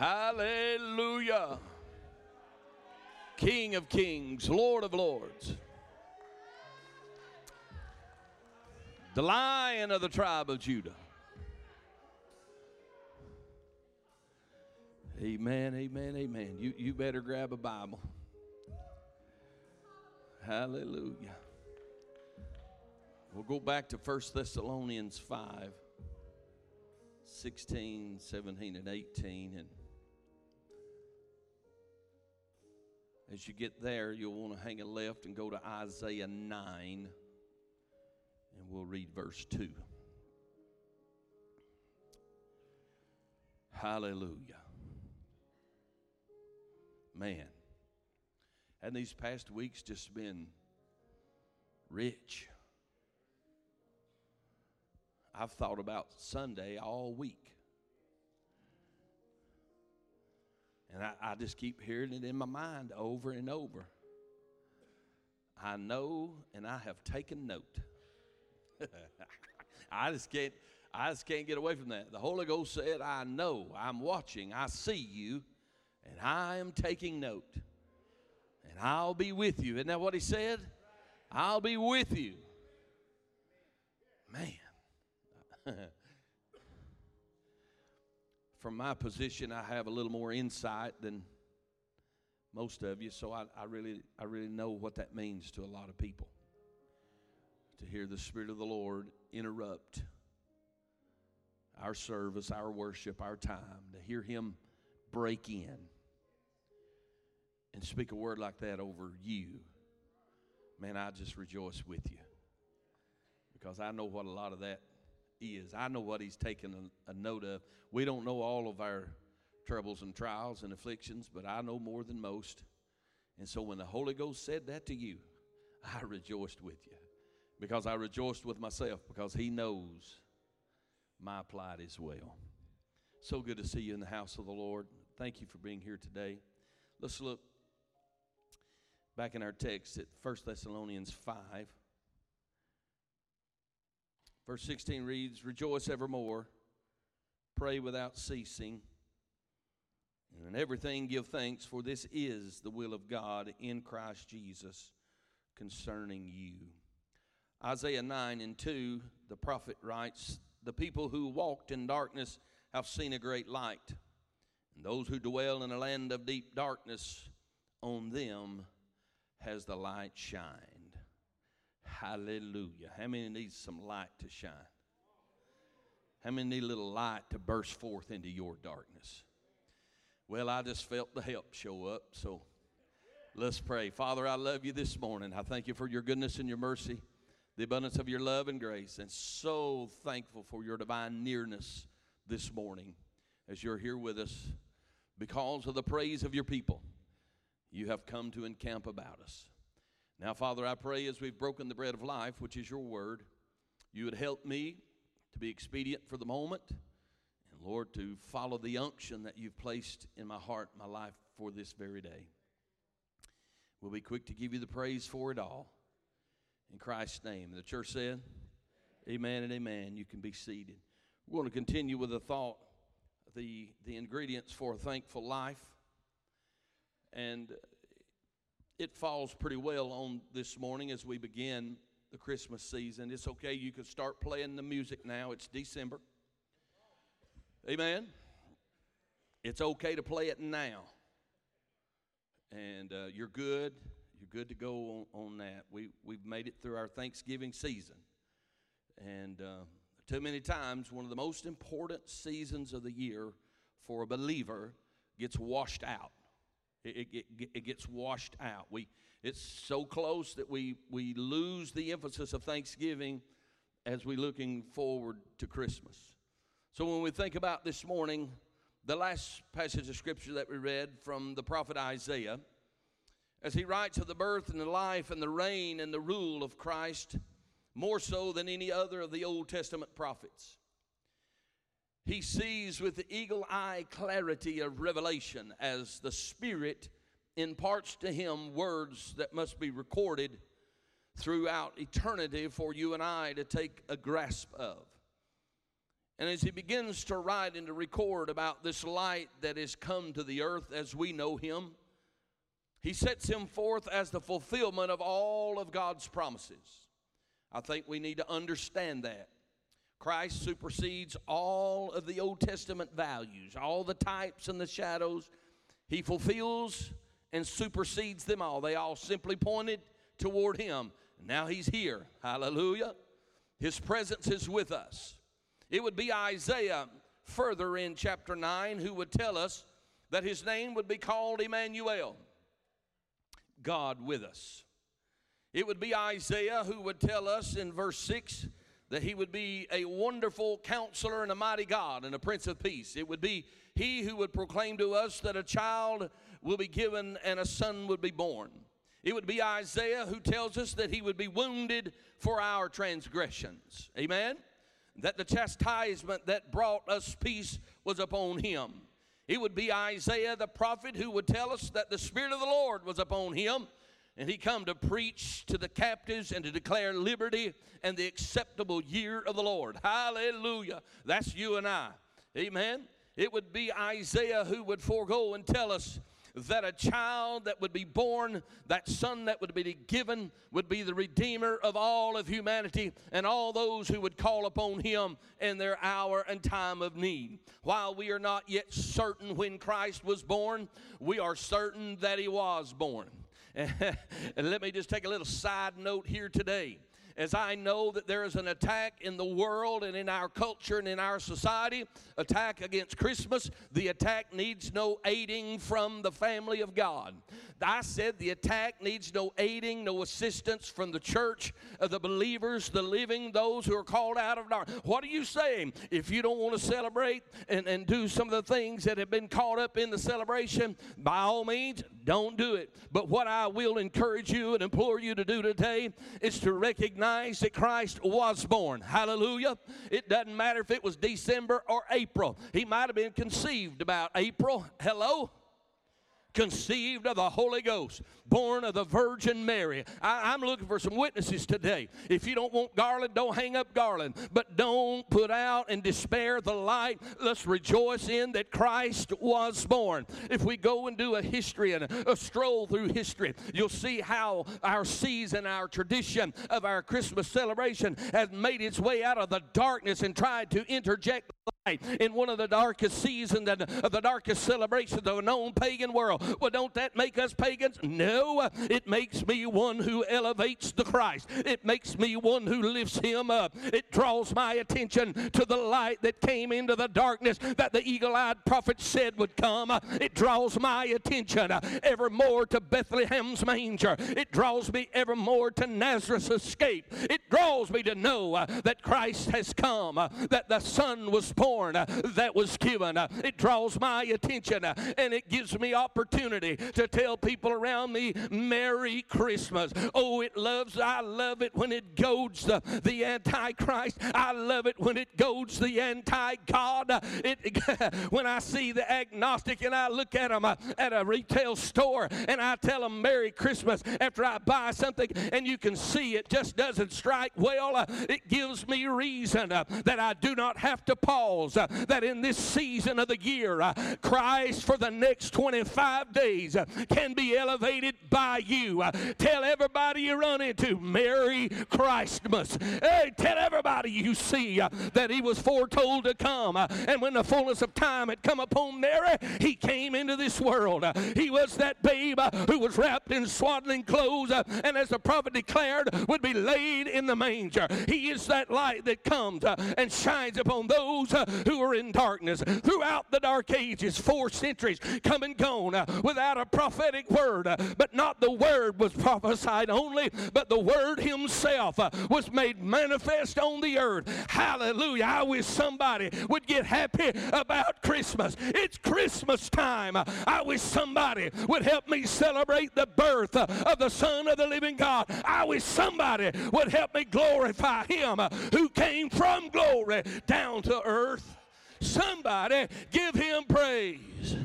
Hallelujah. King of kings, Lord of lords. The lion of the tribe of Judah. Amen, amen, amen. You, you better grab a Bible. Hallelujah. We'll go back to 1 Thessalonians 5 16, 17, and 18. And as you get there, you'll want to hang a left and go to Isaiah 9, and we'll read verse 2. Hallelujah. Man, and these past weeks just been rich. I've thought about Sunday all week. And I, I, just keep hearing it in my mind over and over. I know and I have taken note. I just can't I just can't get away from that. The Holy Ghost said, I know, I'm watching, I see you, and I am taking note. And I'll be with you. Isn't that what he said? I'll be with you. Man. From my position, I have a little more insight than most of you, so I, I, really, I really know what that means to a lot of people. To hear the Spirit of the Lord interrupt our service, our worship, our time, to hear Him break in and speak a word like that over you, man, I just rejoice with you because I know what a lot of that is. I know what he's taken a, a, note of. We don't know all of our troubles and trials and afflictions, but I know more than most. And so when the Holy Ghost said that to you, I rejoiced with you because I rejoiced with myself because he knows my plight as well. So good to see you in the house of the Lord. Thank you for being here today. Let's look back in our text at 1 Thessalonians 5. Verse 16 reads, Rejoice evermore, pray without ceasing, and in everything give thanks, for this is the will of God in Christ Jesus concerning you. Isaiah 9 and 2, the prophet writes, The people who walked in darkness have seen a great light, and those who dwell in a land of deep darkness, on them has the light shined. Hallelujah. How many need some light to shine? How many need a little light to burst forth into your darkness? Well, I just felt the help show up, so let's pray. Father, I love you this morning. I thank you for your goodness and your mercy, the abundance of your love and grace, and so thankful for your divine nearness this morning as you're here with us because of the praise of your people. You have come to encamp about us. Now, Father, I pray as we've broken the bread of life, which is your word, you would help me to be expedient for the moment, and Lord, to follow the unction that you've placed in my heart, my life for this very day. We'll be quick to give you the praise for it all. In Christ's name. The church said, Amen and amen. You can be seated. We're going to continue with the thought, the, the ingredients for a thankful life. And it falls pretty well on this morning as we begin the Christmas season. It's okay, you can start playing the music now. It's December. Amen. It's okay to play it now. And uh, you're good. You're good to go on, on, that. We, we've made it through our Thanksgiving season. And uh, too many times, one of the most important seasons of the year for a believer gets washed out. It, it, it, gets washed out. We, it's so close that we, we lose the emphasis of Thanksgiving as we're looking forward to Christmas. So when we think about this morning, the last passage of scripture that we read from the prophet Isaiah, as he writes of the birth and the life and the reign and the rule of Christ, more so than any other of the Old Testament prophets. He sees with the eagle eye clarity of revelation as the Spirit imparts to him words that must be recorded throughout eternity for you and I to take a grasp of. And as he begins to write and to record about this light that has come to the earth as we know him, he sets him forth as the fulfillment of all of God's promises. I think we need to understand that. Christ supersedes all of the Old Testament values, all the types and the shadows. He fulfills and supersedes them all. They all simply pointed toward Him. Now He's here. Hallelujah. His presence is with us. It would be Isaiah further in chapter 9 who would tell us that his name would be called Emmanuel, God with us. It would be Isaiah who would tell us in verse 6 that he would be a wonderful counselor and a mighty God and a prince of peace. It would be he who would proclaim to us that a child will be given and a son would be born. It would be Isaiah who tells us that he would be wounded for our transgressions. Amen? That the chastisement that brought us peace was upon him. It would be Isaiah the prophet who would tell us that the Spirit of the Lord was upon him and he come to preach to the captives and to declare liberty and the acceptable year of the Lord. Hallelujah. That's you and I. Amen. It would be Isaiah who would forego and tell us that a child that would be born, that son that would be given, would be the Redeemer of all of humanity and all those who would call upon him in their hour and time of need. While we are not yet certain when Christ was born, we are certain that he was born. and let me just take a little side note here today as I know that there is an attack in the world and in our culture and in our society, attack against Christmas, the attack needs no aiding from the family of God. I said the attack needs no aiding, no assistance from the church, uh, the believers, the living, those who are called out of darkness. What are you saying? If you don't want to celebrate and, and do some of the things that have been caught up in the celebration, by all means, don't do it. But what I will encourage you and implore you to do today is to recognize recognize that Christ was born. Hallelujah. It doesn't matter if it was December or April. He might have been conceived about April. Hello? Conceived of the Holy Ghost, born of the Virgin Mary. I, am looking for some witnesses today. If you don't want garland, don't hang up garland, but don't put out and despair the light. Let's rejoice in that Christ was born. If we go and do a history and a, a stroll through history, you'll see how our season, our tradition of our Christmas celebration has made its way out of the darkness and tried to interject light in one of the darkest seasons and the darkest celebrations of a known pagan world. Well, don't that make us pagans? No, it makes me one who elevates the Christ. It makes me one who lifts him up. It draws my attention to the light that came into the darkness that the eagle eyed prophet said would come. It draws my attention evermore to Bethlehem's manger. It draws me evermore to Nazareth's escape. It draws me to know that Christ has come, that the Son was born, that was given. It draws my attention and it gives me opportunity to tell people around me Merry Christmas. Oh, it loves, I love it when it goads the, the Antichrist. I love it when it goads the anti-God. It, when I see the agnostic and I look at them uh, at a retail store and I tell them Merry Christmas after I buy something and you can see it just doesn't strike well, uh, it gives me reason uh, that I do not have to pause. Uh, that in this season of the year, uh, Christ for the next 25 days uh, can be elevated by you. Uh, tell everybody you run into, Merry Christmas. Hey, tell everybody you see uh, that he was foretold to come. Uh, and when the fullness of time had come upon Mary, he came into this world. He was that babe who was wrapped in swaddling clothes, and as the prophet declared, would be laid in the manger. He is that light that comes and shines upon those who are in darkness. Throughout the dark ages, four centuries come and gone, uh, without a prophetic word. Uh, but not the word was prophesied only, but the word himself uh, was made manifest on the earth. Hallelujah. I wish somebody would get happy about Christmas. It's Christmas time. I wish somebody would help me celebrate the birth of the Son of the living God. I wish somebody would help me glorify him who came from glory down to earth. Somebody give him praise.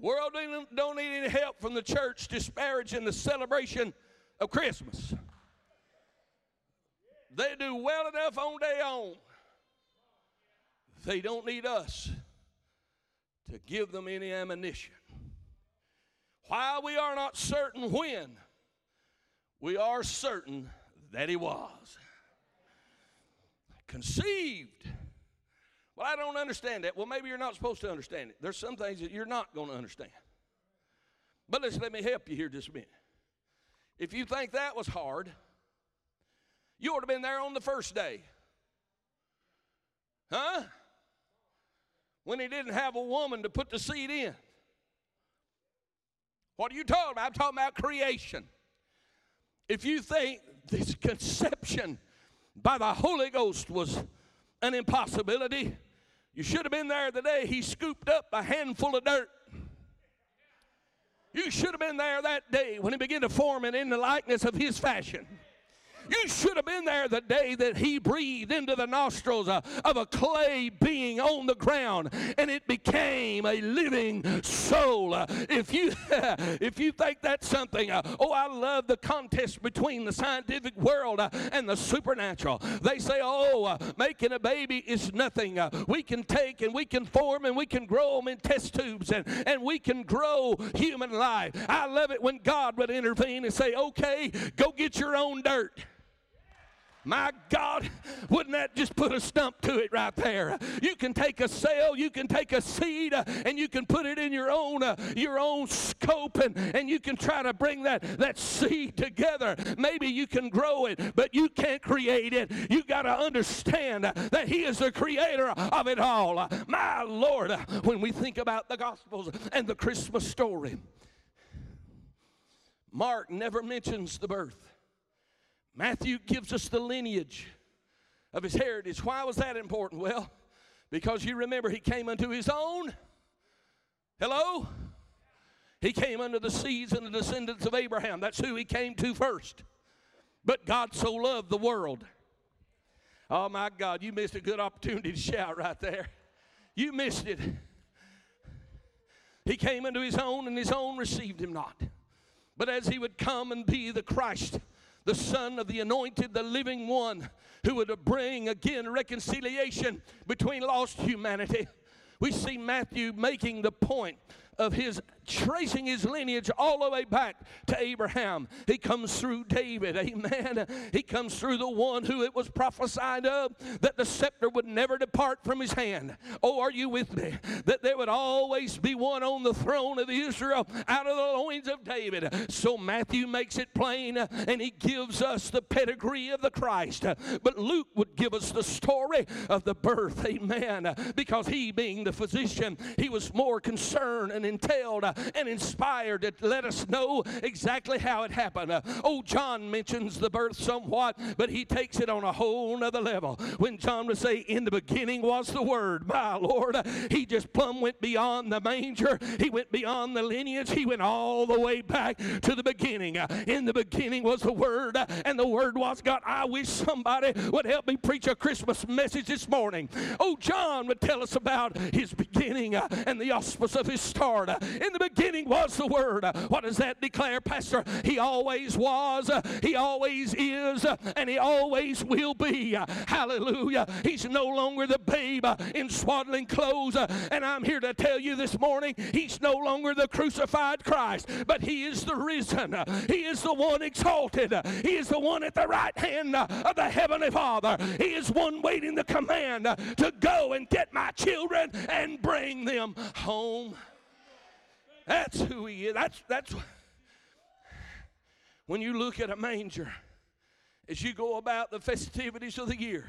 world don't need any help from the church disparaging the celebration of Christmas. They do well enough on their own. They don't need us to give them any ammunition. While we are not certain when, we are certain that he was conceived. Well, I don't understand that. Well, maybe you're not supposed to understand it. There's some things that you're not going to understand. But let's let me help you here just a minute. If you think that was hard, you ought to have been there on the first day. Huh? When he didn't have a woman to put the seed in. What are you talking about? I'm talking about creation. If you think this conception by the Holy Ghost was an impossibility, you should have been there the day he scooped up a handful of dirt. You should have been there that day when he began to form it in the likeness of his fashion. You should have been there the day that he breathed into the nostrils of a clay being on the ground and it became a living soul. Uh, if you if you think that's something, uh, oh, I love the contest between the scientific world uh, and the supernatural. They say, oh, making a baby is nothing. We can take and we can form and we can grow them in test tubes and, and we can grow human life. I love it when God would intervene and say, okay, go get your own dirt. My God, wouldn't that just put a stump to it right there? You can take a cell, you can take a seed, uh, and you can put it in your own uh, your own scope, and, and you can try to bring that, that seed together. Maybe you can grow it, but you can't create it. You got to understand that He is the creator of it all. My Lord, when we think about the Gospels and the Christmas story, Mark never mentions the birth. Matthew gives us the lineage of his heritage. Why was that important? Well, because you remember he came unto his own. Hello? He came unto the seeds and the descendants of Abraham. That's who he came to first. But God so loved the world. Oh my God, you missed a good opportunity to shout right there. You missed it. He came unto his own, and his own received him not. But as he would come and be the Christ, the Son of the Anointed, the living one, who would bring again reconciliation between lost humanity. We see Matthew making the point of his tracing his lineage all the way back to Abraham. He comes through David, amen. He comes through the one who it was prophesied of that the scepter would never depart from his hand. Oh, are you with me? That there would always be one on the throne of Israel out of the loins of David. So Matthew makes it plain and he gives us the pedigree of the Christ. But Luke would give us the story of the birth, amen. Because he, being the physician, he was more concerned and entailed and inspired to let us know exactly how it happened. Uh, oh, John mentions the birth somewhat, but he takes it on a whole nother level. When John would say, In the beginning was the Word, my Lord, uh, he just plumb went beyond the manger, he went beyond the lineage, he went all the way back to the beginning. Uh, in the beginning was the Word, uh, and the Word was God. I wish somebody would help me preach a Christmas message this morning. Oh, John would tell us about his beginning uh, and the auspice of his start. Uh, in the beginning was the Word. What does that declare, Pastor? He always was, He always is, and He always will be. Hallelujah. He's no longer the babe in swaddling clothes. And I'm here to tell you this morning, He's no longer the crucified Christ, but He is the risen. He is the one exalted. He is the one at the right hand of the Heavenly Father. He is one waiting the command to go and get my children and bring them home. That's who he is. That's that's when you look at a manger as you go about the festivities of the year.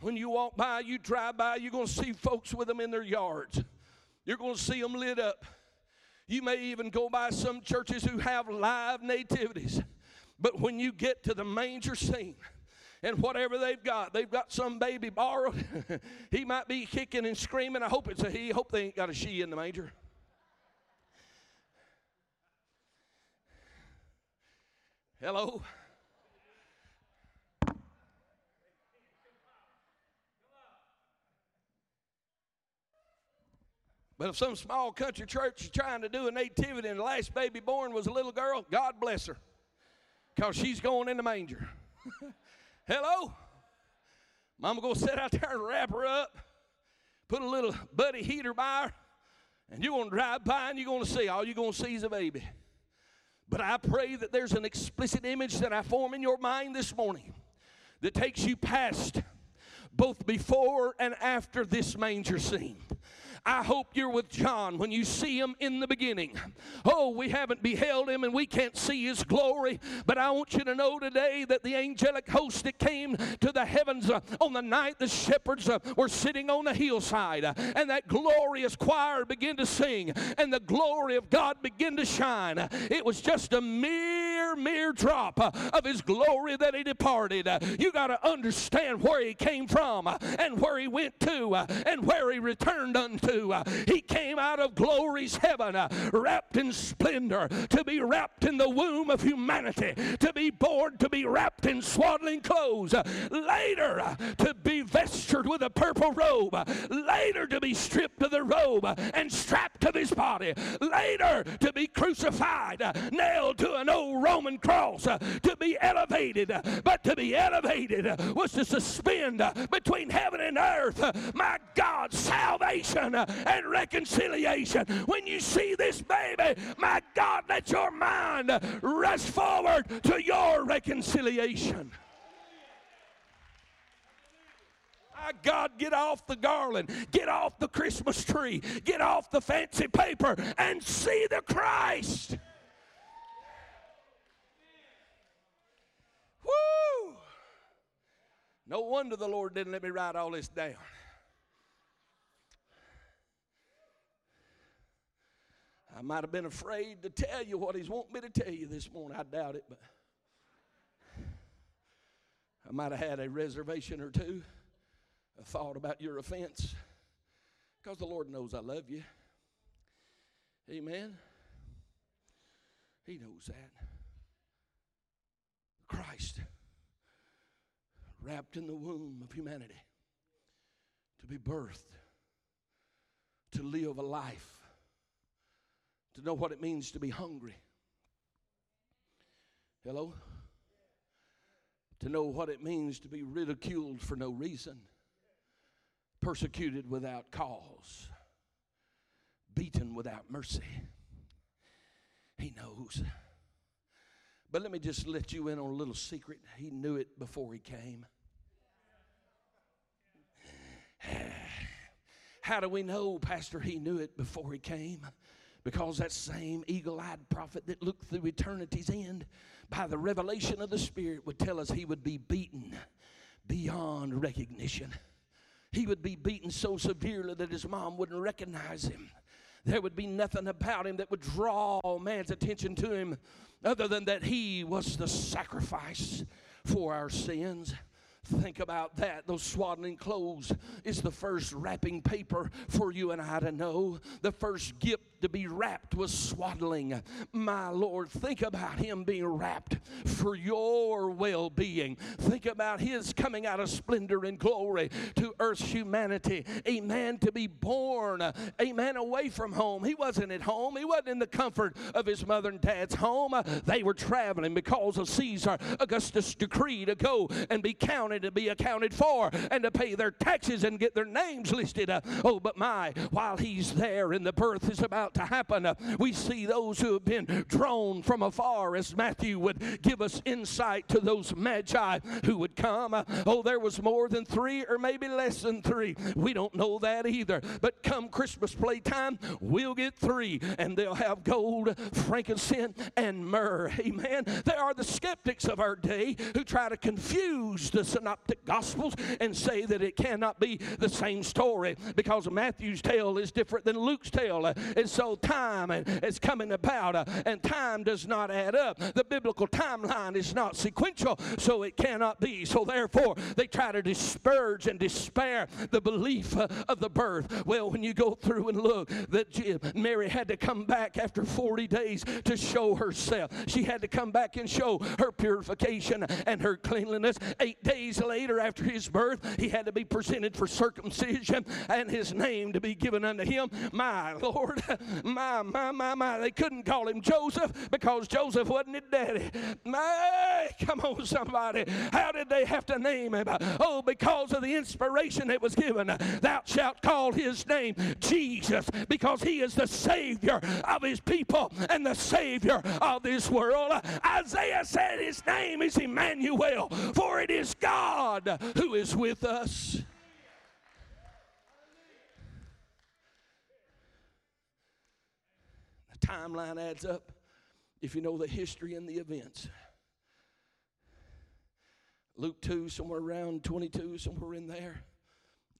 When you walk by, you drive by, you're going to see folks with them in their yards. You're going to see them lit up. You may even go by some churches who have live nativities. But when you get to the manger scene, and whatever they've got, they've got some baby borrowed. he might be kicking and screaming. I hope it's a he. Hope they ain't got a she in the manger. Hello? But if some small country church is trying to do a nativity and the last baby born was a little girl, God bless her. Because she's going in the manger. Hello? Mama gonna sit out there and wrap her up, put a little buddy heater by her, and you're to drive by and you're to see all you're to see is a baby. But I pray that there's an explicit image that I form in your mind this morning that takes you past both before and after this manger scene. I hope you're with John when you see him in the beginning. Oh, we haven't beheld him and we can't see his glory, but I want you to know today that the angelic host that came to the heavens uh, on the night the shepherds uh, were sitting on the hillside, uh, and that glorious choir began to sing, and the glory of God began to shine. It was just a mere, mere drop uh, of his glory that he departed. Uh, you got to understand where he came from uh, and where he went to and where he returned unto. Uh, he came out of glory's heaven, uh, wrapped in splendor, to be wrapped in the womb of humanity, to be born, to be wrapped in swaddling clothes, uh, later uh, to be vestured with a purple robe, uh, later to be stripped of the robe uh, and strapped to his body, later to be crucified, nailed to an old Roman cross, to be elevated. But to be elevated was to suspend between heaven and earth, my God, salvation and reconciliation. When you see this baby, my God, let your mind rush forward to your reconciliation. My God, get off the garland, get off the Christmas tree, get off the fancy paper, and see the Christ. Woo! No wonder the Lord didn't let me write all this down. I might have been afraid to tell you what he's wanting me to tell you this morning. I doubt it, but I might have had a reservation or two, a thought about your offense, because the Lord knows I love you. Amen. He knows that. Christ, wrapped in the womb of humanity, to be birthed, to live a life to know what it means to be hungry. Hello? To know what it means to be ridiculed for no reason, persecuted without cause, beaten without mercy. He knows. But let me just let you in on a little secret. He knew it before he came. How do we know, Pastor, he knew it before he came? Because that same eagle eyed prophet that looked through eternity's end by the revelation of the Spirit would tell us he would be beaten beyond recognition. He would be beaten so severely that his mom wouldn't recognize him. There would be nothing about him that would draw man's attention to him other than that he was the sacrifice for our sins. Think about that. Those swaddling clothes is the first wrapping paper for you and I to know. The first gift to be wrapped was swaddling. My Lord, think about Him being wrapped for your well being. Think about His coming out of splendor and glory to earth's humanity. Amen. To be born, amen, away from home. He wasn't at home, He wasn't in the comfort of His mother and dad's home. They were traveling because of Caesar Augustus' decree to go and be counted and be accounted for and to pay their taxes and get their names listed. Uh, oh, but my, while He's there and the birth is about about to happen. Uh, we see those who have been drawn from afar, as Matthew would give us insight to those magi who would come. Uh, oh, there was more than three, or maybe less than three. We don't know that either. But come Christmas playtime, we'll get three, and they'll have gold, frankincense, and myrrh. Amen. There are the skeptics of our day who try to confuse the synoptic gospels and say that it cannot be the same story because Matthew's tale is different than Luke's tale. It's so time is coming about, uh, and time does not add up. The biblical timeline is not sequential, so it cannot be. So therefore, they try to disperse and despair the belief uh, of the birth. Well, when you go through and look, that Mary had to come back after 40 days to show herself. She had to come back and show her purification and her cleanliness. Eight days later, after his birth, he had to be presented for circumcision and his name to be given unto him. My Lord, my, my, my, my. They couldn't call him Joseph because Joseph wasn't his daddy. My, come on, somebody. How did they have to name him? Oh, because of the inspiration that was given. Thou shalt call his name Jesus because he is the Savior of his people and the Savior of this world. Isaiah said his name is Emmanuel, for it is God who is with us. Timeline adds up if you know the history and the events. Luke 2, somewhere around 22, somewhere in there,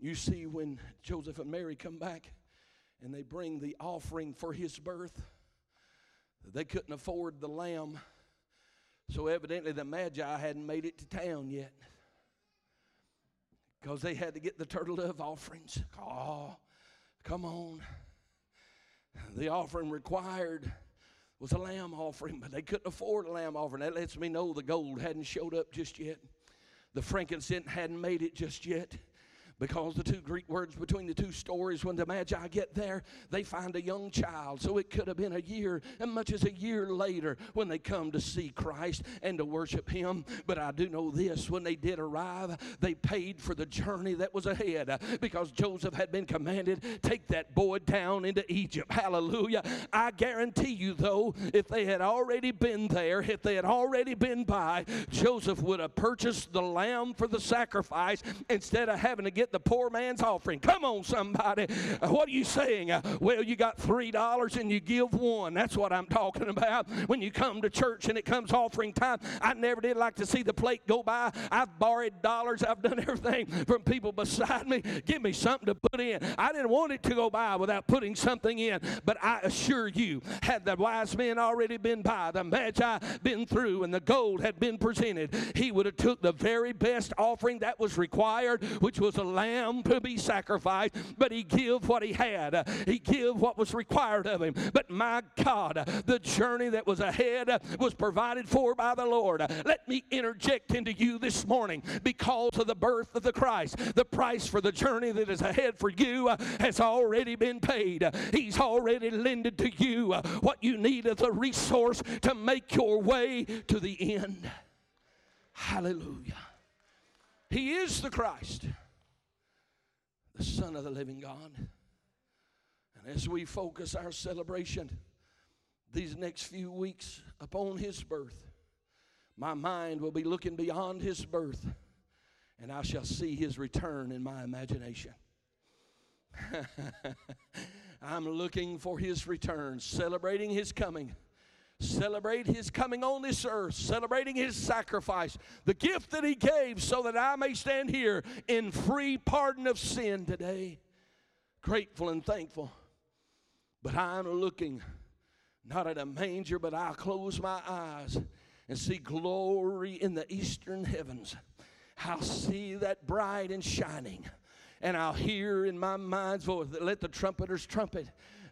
you see when Joseph and Mary come back and they bring the offering for his birth. They couldn't afford the lamb, so evidently the Magi hadn't made it to town yet because they had to get the turtle dove offerings. Oh, come on. The offering required was a lamb offering, but they couldn't afford a lamb offering. That lets me know the gold hadn't showed up just yet. The frankincense hadn't made it just yet because the two Greek words between the two stories, when the Magi get there, they find a young child. So it could have been a year, and much as a year later, when they come to see Christ and to worship Him. But I do know this when they did arrive, they paid for the journey that was ahead because Joseph had been commanded, take that boy down into Egypt. Hallelujah. I guarantee you, though, if they had already been there, if they had already been by, Joseph would have purchased the lamb for the sacrifice instead of having to get get the poor man's offering. Come on, somebody. Uh, what are you saying? Uh, well, you got $3 and you give one. That's what I'm talking about. When you come to church and it comes offering time, I never did like to see the plate go by. I've borrowed dollars, I've done everything from people beside me. Give me something to put in. I didn't want it to go by without putting something in, but I assure you, had the wise men already been by, the Magi been through, and the gold had been presented, he would have took the very best offering that was required, which was a lamb to be sacrificed, but he give what he had. He give what was required of him. But my God, the journey that was ahead was provided for by the Lord. Let me interject into you this morning because of the birth of the Christ. The price for the journey that is ahead for you has already been paid. He's already lended to you what you need as a resource to make your way to the end. Hallelujah. He is the Christ the Son of the living God. And as we focus our celebration these next few weeks upon his birth, my mind will be looking beyond his birth, and I shall see his return in my imagination. I'm looking for his return, celebrating his coming celebrate his coming on this earth, celebrating his sacrifice, the gift that he gave so that I may stand here in free pardon of sin today. Grateful and thankful. But I'm looking not at a manger, but I'll close my eyes and see glory in the eastern heavens. I'll see that bright and shining. And I'll hear in my mind's voice, let the trumpeters trumpet.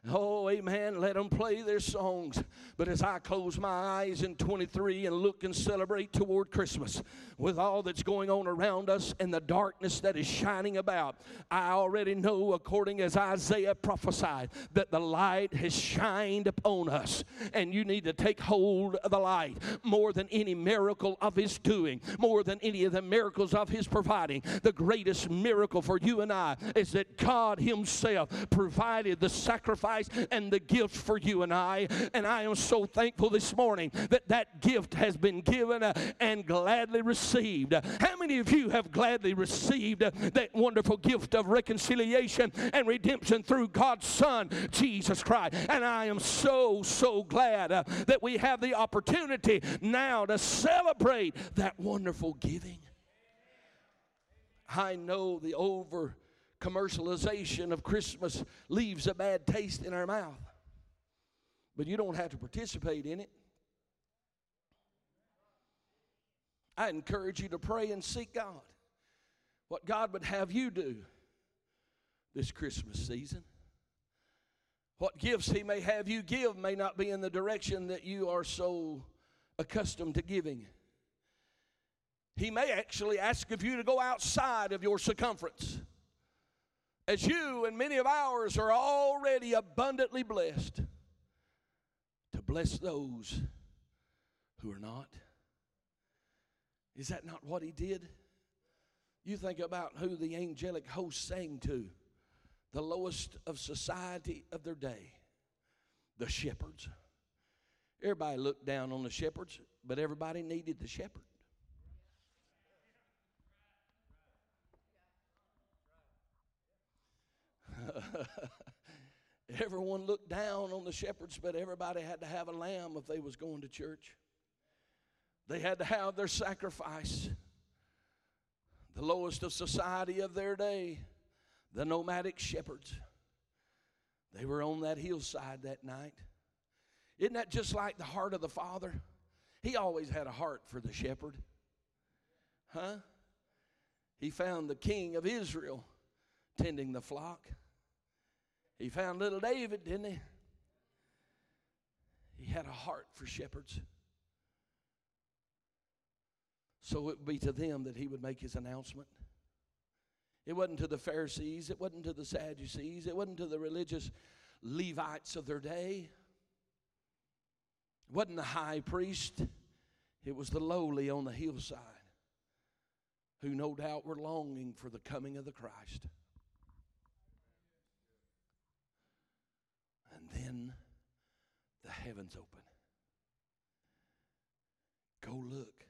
Oh, amen. Let them play their songs. But as I close my eyes in 23 and look and celebrate toward Christmas with all that's going on around us and the darkness that is shining about, I already know, according as Isaiah prophesied, that the light has shined upon us. And you need to take hold of the light more than any miracle of His doing, more than any of the miracles of His providing. The greatest miracle for you and I is that God Himself provided the sacrifice and the gift for you and I. And I am so thankful this morning that that gift has been given uh, and gladly received. How many of you have gladly received uh, that wonderful gift of reconciliation and redemption through God's Son, Jesus Christ? And I am so, so glad uh, that we have the opportunity now to celebrate that wonderful giving. I know the over commercialization of Christmas leaves a bad taste in our mouth. but you don't have to participate in it. I encourage you to pray and seek God. What God would have you do this Christmas season. What gifts He may have you give may not be in the direction that you are so accustomed to giving. He may actually ask of you to go outside of your circumference. As you and many of ours are already abundantly blessed, to bless those who are not. Is that not what he did? You think about who the angelic host sang to the lowest of society of their day the shepherds. Everybody looked down on the shepherds, but everybody needed the shepherd. Everyone looked down on the shepherds, but everybody had to have a lamb if they was going to church. They had to have their sacrifice. The lowest of society of their day, the nomadic shepherds. They were on that hillside that night. Isn't that just like the heart of the Father? He always had a heart for the shepherd. Huh? He found the king of Israel tending the flock. He found little David, didn't he? He had a heart for shepherds. So it would be to them that he would make his announcement. It wasn't to the Pharisees, it wasn't to the Sadducees, it wasn't to the religious Levites of their day. It wasn't the high priest, it was the lowly on the hillside who no doubt were longing for the coming of the Christ. Then the heavens open. Go look.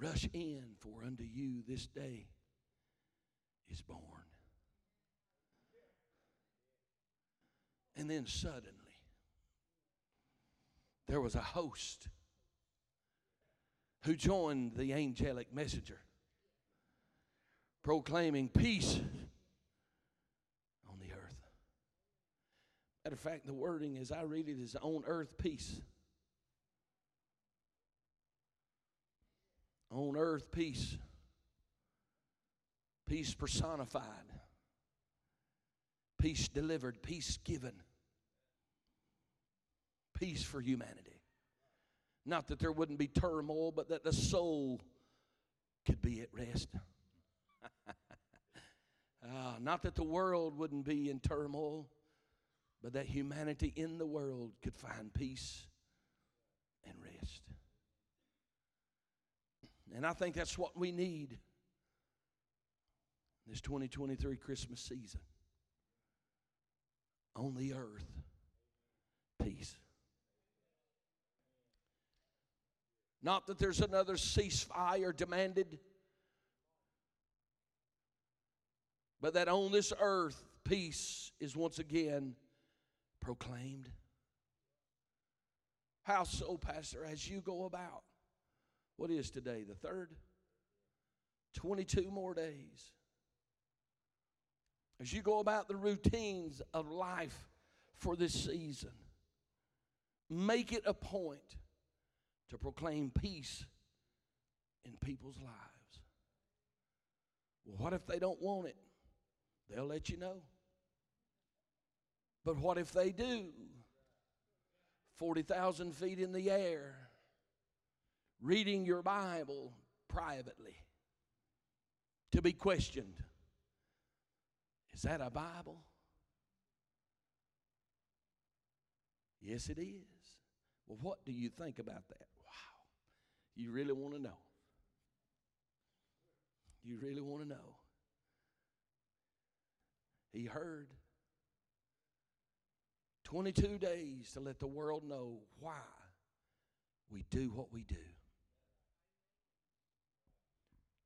Rush in, for unto you this day is born. And then suddenly, there was a host who joined the angelic messenger, proclaiming peace on the earth. Matter of fact, the wording as I read it is on earth peace. On earth, peace. Peace personified. Peace delivered. Peace given. Peace for humanity. Not that there wouldn't be turmoil, but that the soul could be at rest. uh, not that the world wouldn't be in turmoil, but that humanity in the world could find peace and rest. And I think that's what we need this 2023 Christmas season. On the earth, peace. Not that there's another ceasefire demanded, but that on this earth, peace is once again proclaimed. How so, Pastor, as you go about? What is today? The third? 22 more days. As you go about the routines of life for this season, make it a point to proclaim peace in people's lives. Well, what if they don't want it? They'll let you know. But what if they do? 40,000 feet in the air reading your Bible privately to be questioned. Is that a Bible? Yes, it is. Well, what do you think about that? Wow. You really want to know. You really want to know. He heard 22 days to let the world know why we do what we do.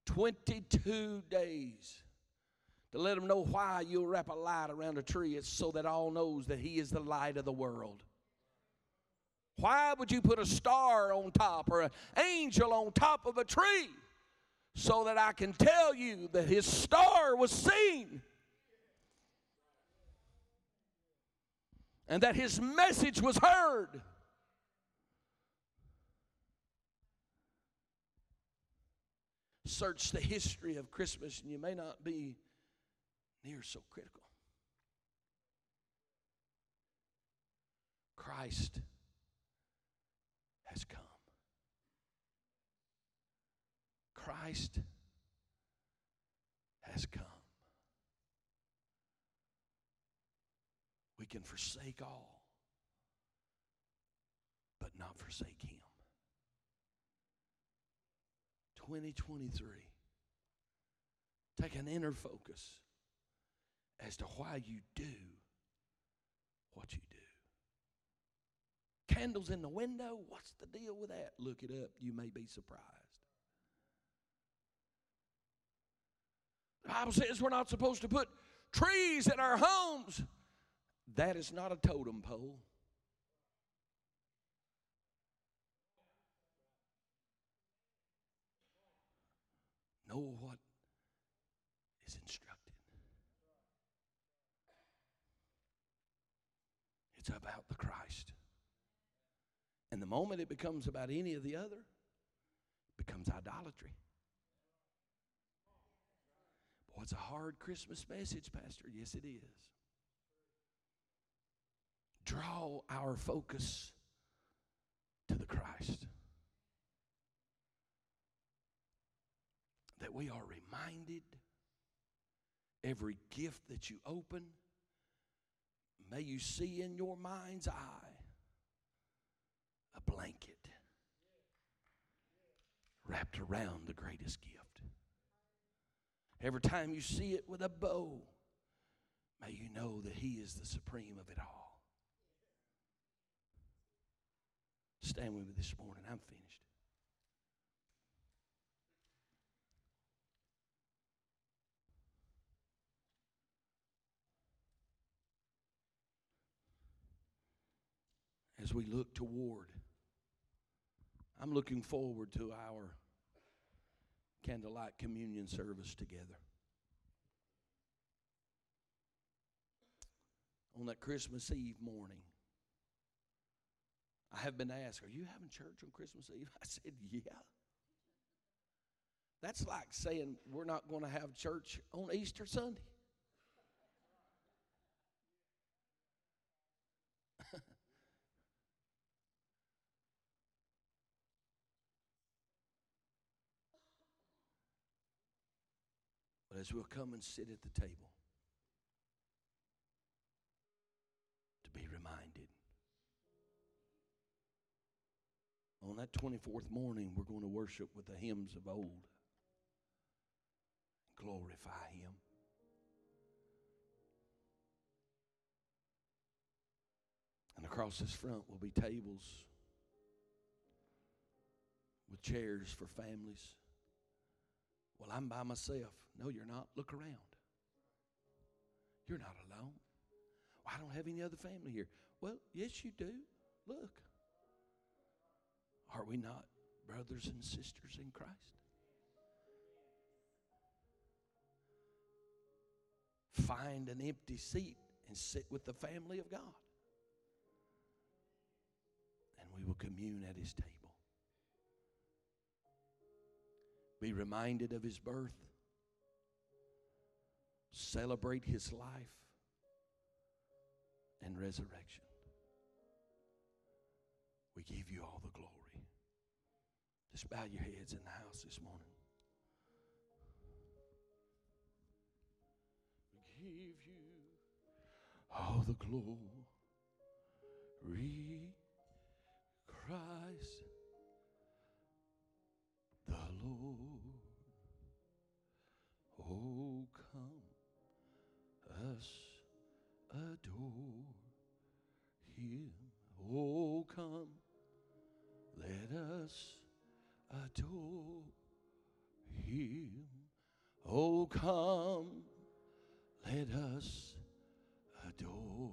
22 days to let them know why you'll wrap a light around a tree. It's so that all knows that He is the light of the world. Why would you put a star on top or an angel on top of a tree? So that I can tell you that His star was seen. And that his message was heard. Search the history of Christmas, and you may not be near so critical. Christ has come. Christ has come. Can forsake all, but not forsake Him. 2023. Take an inner focus as to why you do what you do. Candles in the window, what's the deal with that? Look it up, you may be surprised. The Bible says we're not supposed to put trees in our homes. That is not a totem pole. Know what is instructed. It's about the Christ. And the moment it becomes about any of the other, it becomes idolatry. Boy, it's a hard Christmas message, Pastor. Yes, it is. Draw our focus to the Christ. That we are reminded every gift that you open, may you see in your mind's eye a blanket wrapped around the greatest gift. Every time you see it with a bow, may you know that He is the supreme of it all. Stand with me this morning. I'm finished. As we look toward I'm looking forward to our candlelight communion service together. On that Christmas Eve morning, I have been asked, Are you having church on Christmas Eve? I said, Yeah. That's like saying we're not going to have church on Easter Sunday. But as we'll come and sit at the table, On that 24th morning, we're going to worship with the hymns of old, glorify Him. And across this front will be tables with chairs for families. Well, I'm by myself. No, you're not. Look around. You're not alone. Well, I don't have any other family here. Well, yes, you do. Look. Are we not brothers and sisters in Christ? Find an empty seat and sit with the family of God. And we will commune at his table. Be reminded of his birth celebrate his life and resurrection. We give you all the glory. Just bow your heads in the house this morning. We give you all the glory. Christ the Lord. Oh, come us adore him. Oh, come, let us adore him. Oh, come, let us adore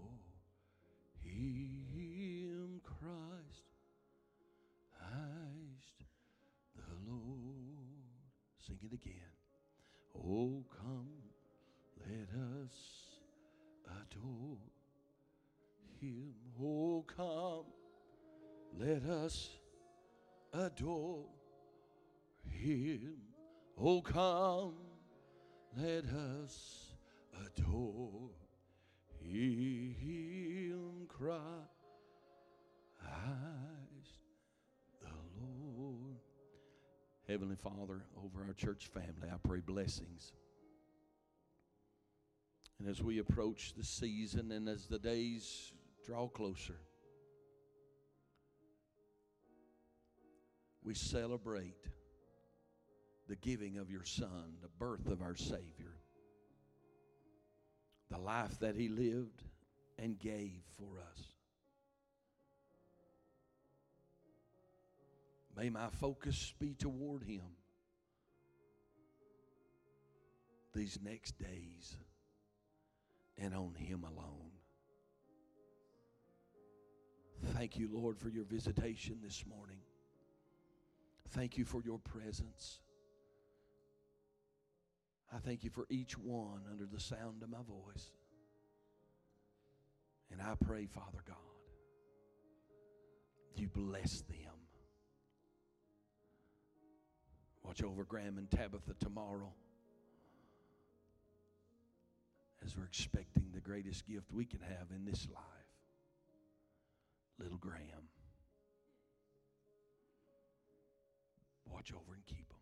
him, Christ, Christ the Lord. Sing it again. Oh, come, let us adore him. Oh, come, let us adore him. Oh, come, let us adore him. Christ the Lord. Heavenly Father, over our church family, I pray blessings. And as we approach the season and as the days draw closer, we celebrate the giving of your Son, the birth of our Savior, the life that He lived and gave for us. May my focus be toward Him these next days and on Him alone. Thank you, Lord, for your visitation this morning. Thank you for your presence. I thank you for each one under the sound of my voice. And I pray, Father God, you bless them. Watch over Graham and Tabitha tomorrow as we're expecting the greatest gift we can have in this life little Graham. Watch over and keep them.